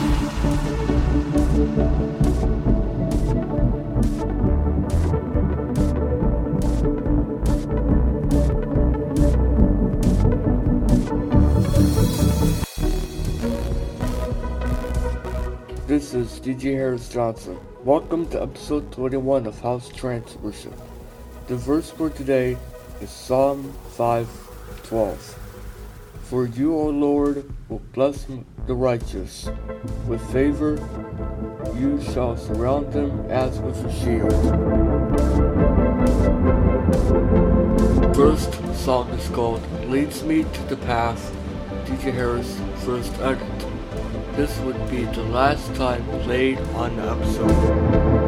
This is DJ Harris Johnson. Welcome to episode 21 of House Trance Worship. The verse for today is Psalm 5:12. For you, O Lord, will bless the righteous. With favor, you shall surround them as with a shield. First song is called Leads Me to the Path, DJ Harris first edit. This would be the last time played on the episode.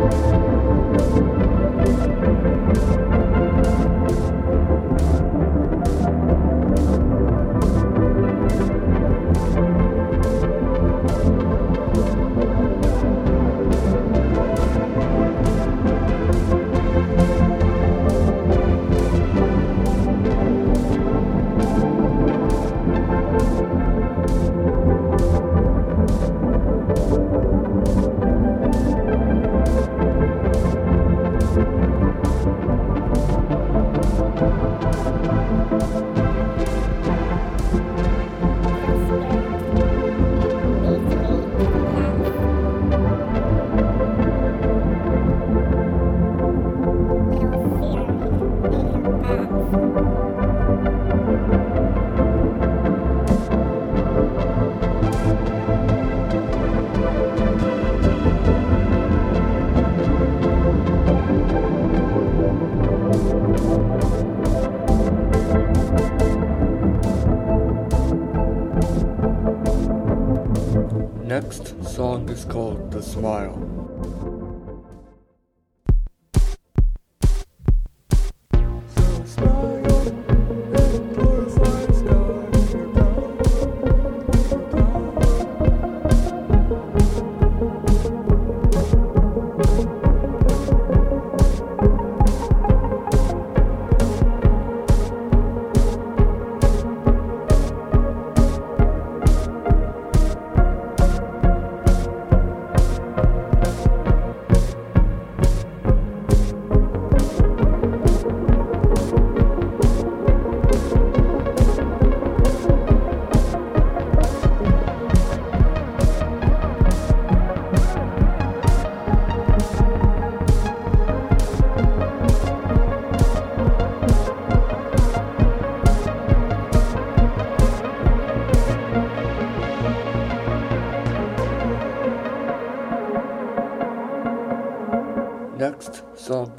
Next song is called The Smile.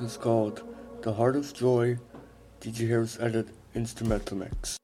Is called The Heart of Joy, DJ Harris edit instrumental mix.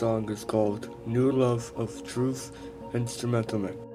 Song is called New Love of Truth Instrumental Mix.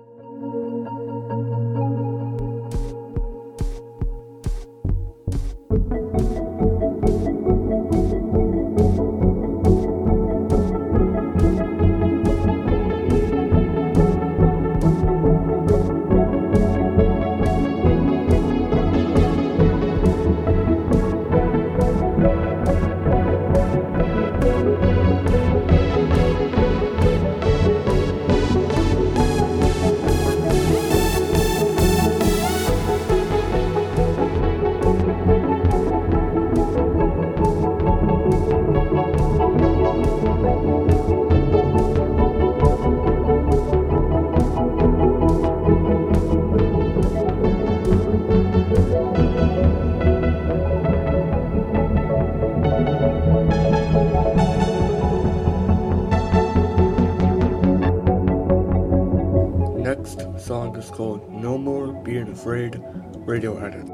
Song is called No More Being Afraid, Radio edit.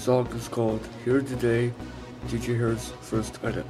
Song is called Here Today, DJ Harris first edit.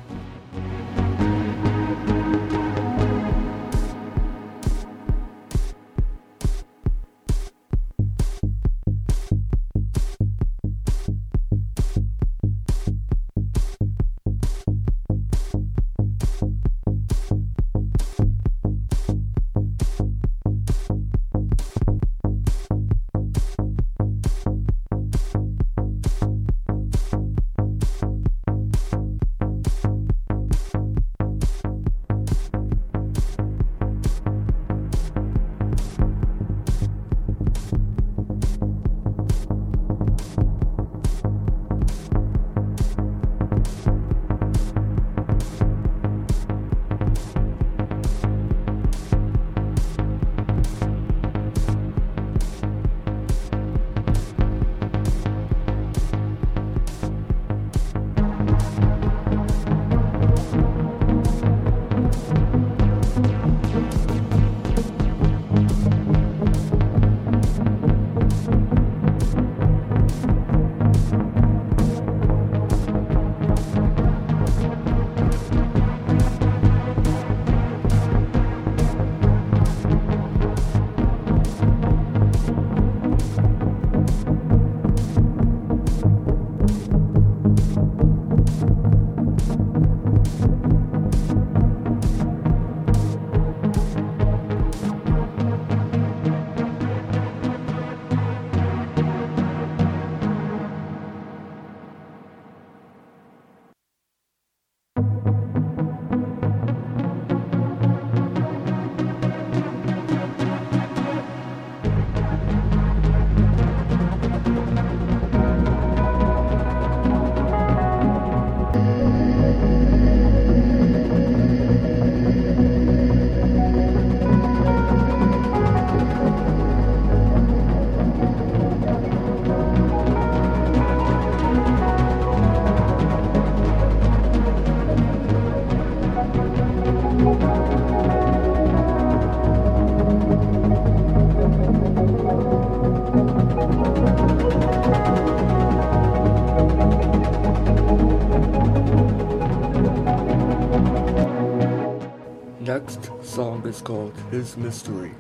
Song is called His Mystery.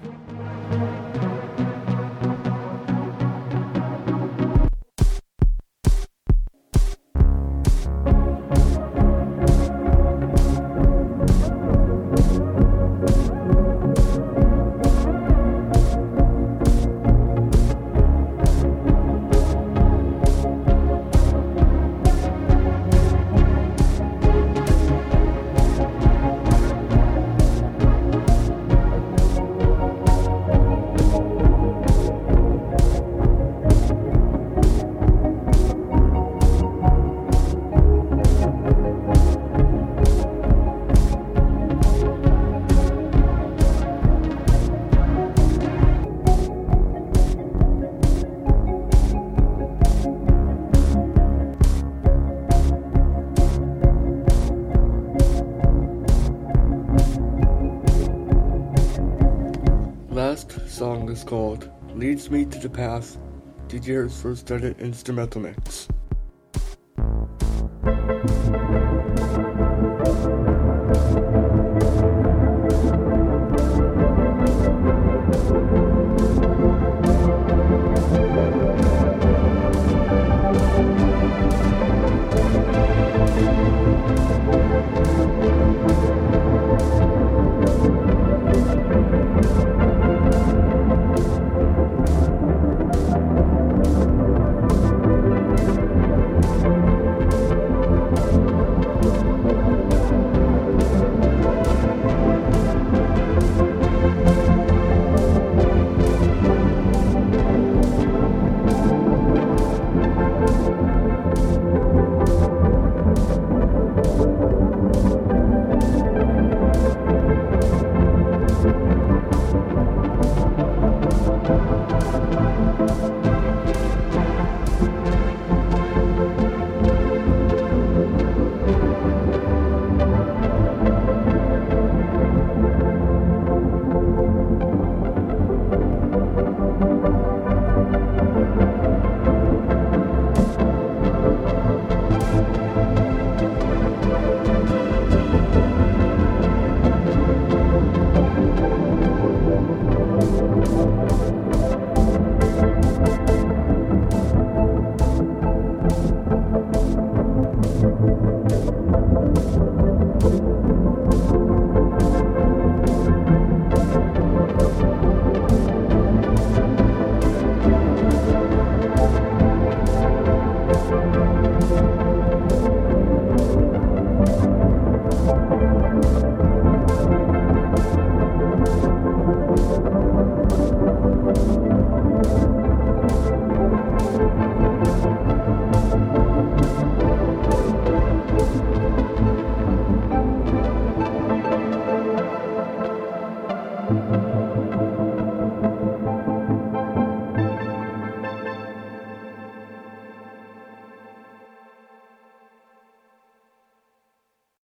Next song is called Leads Me to the Path, DJ Harris first edit instrumental mix.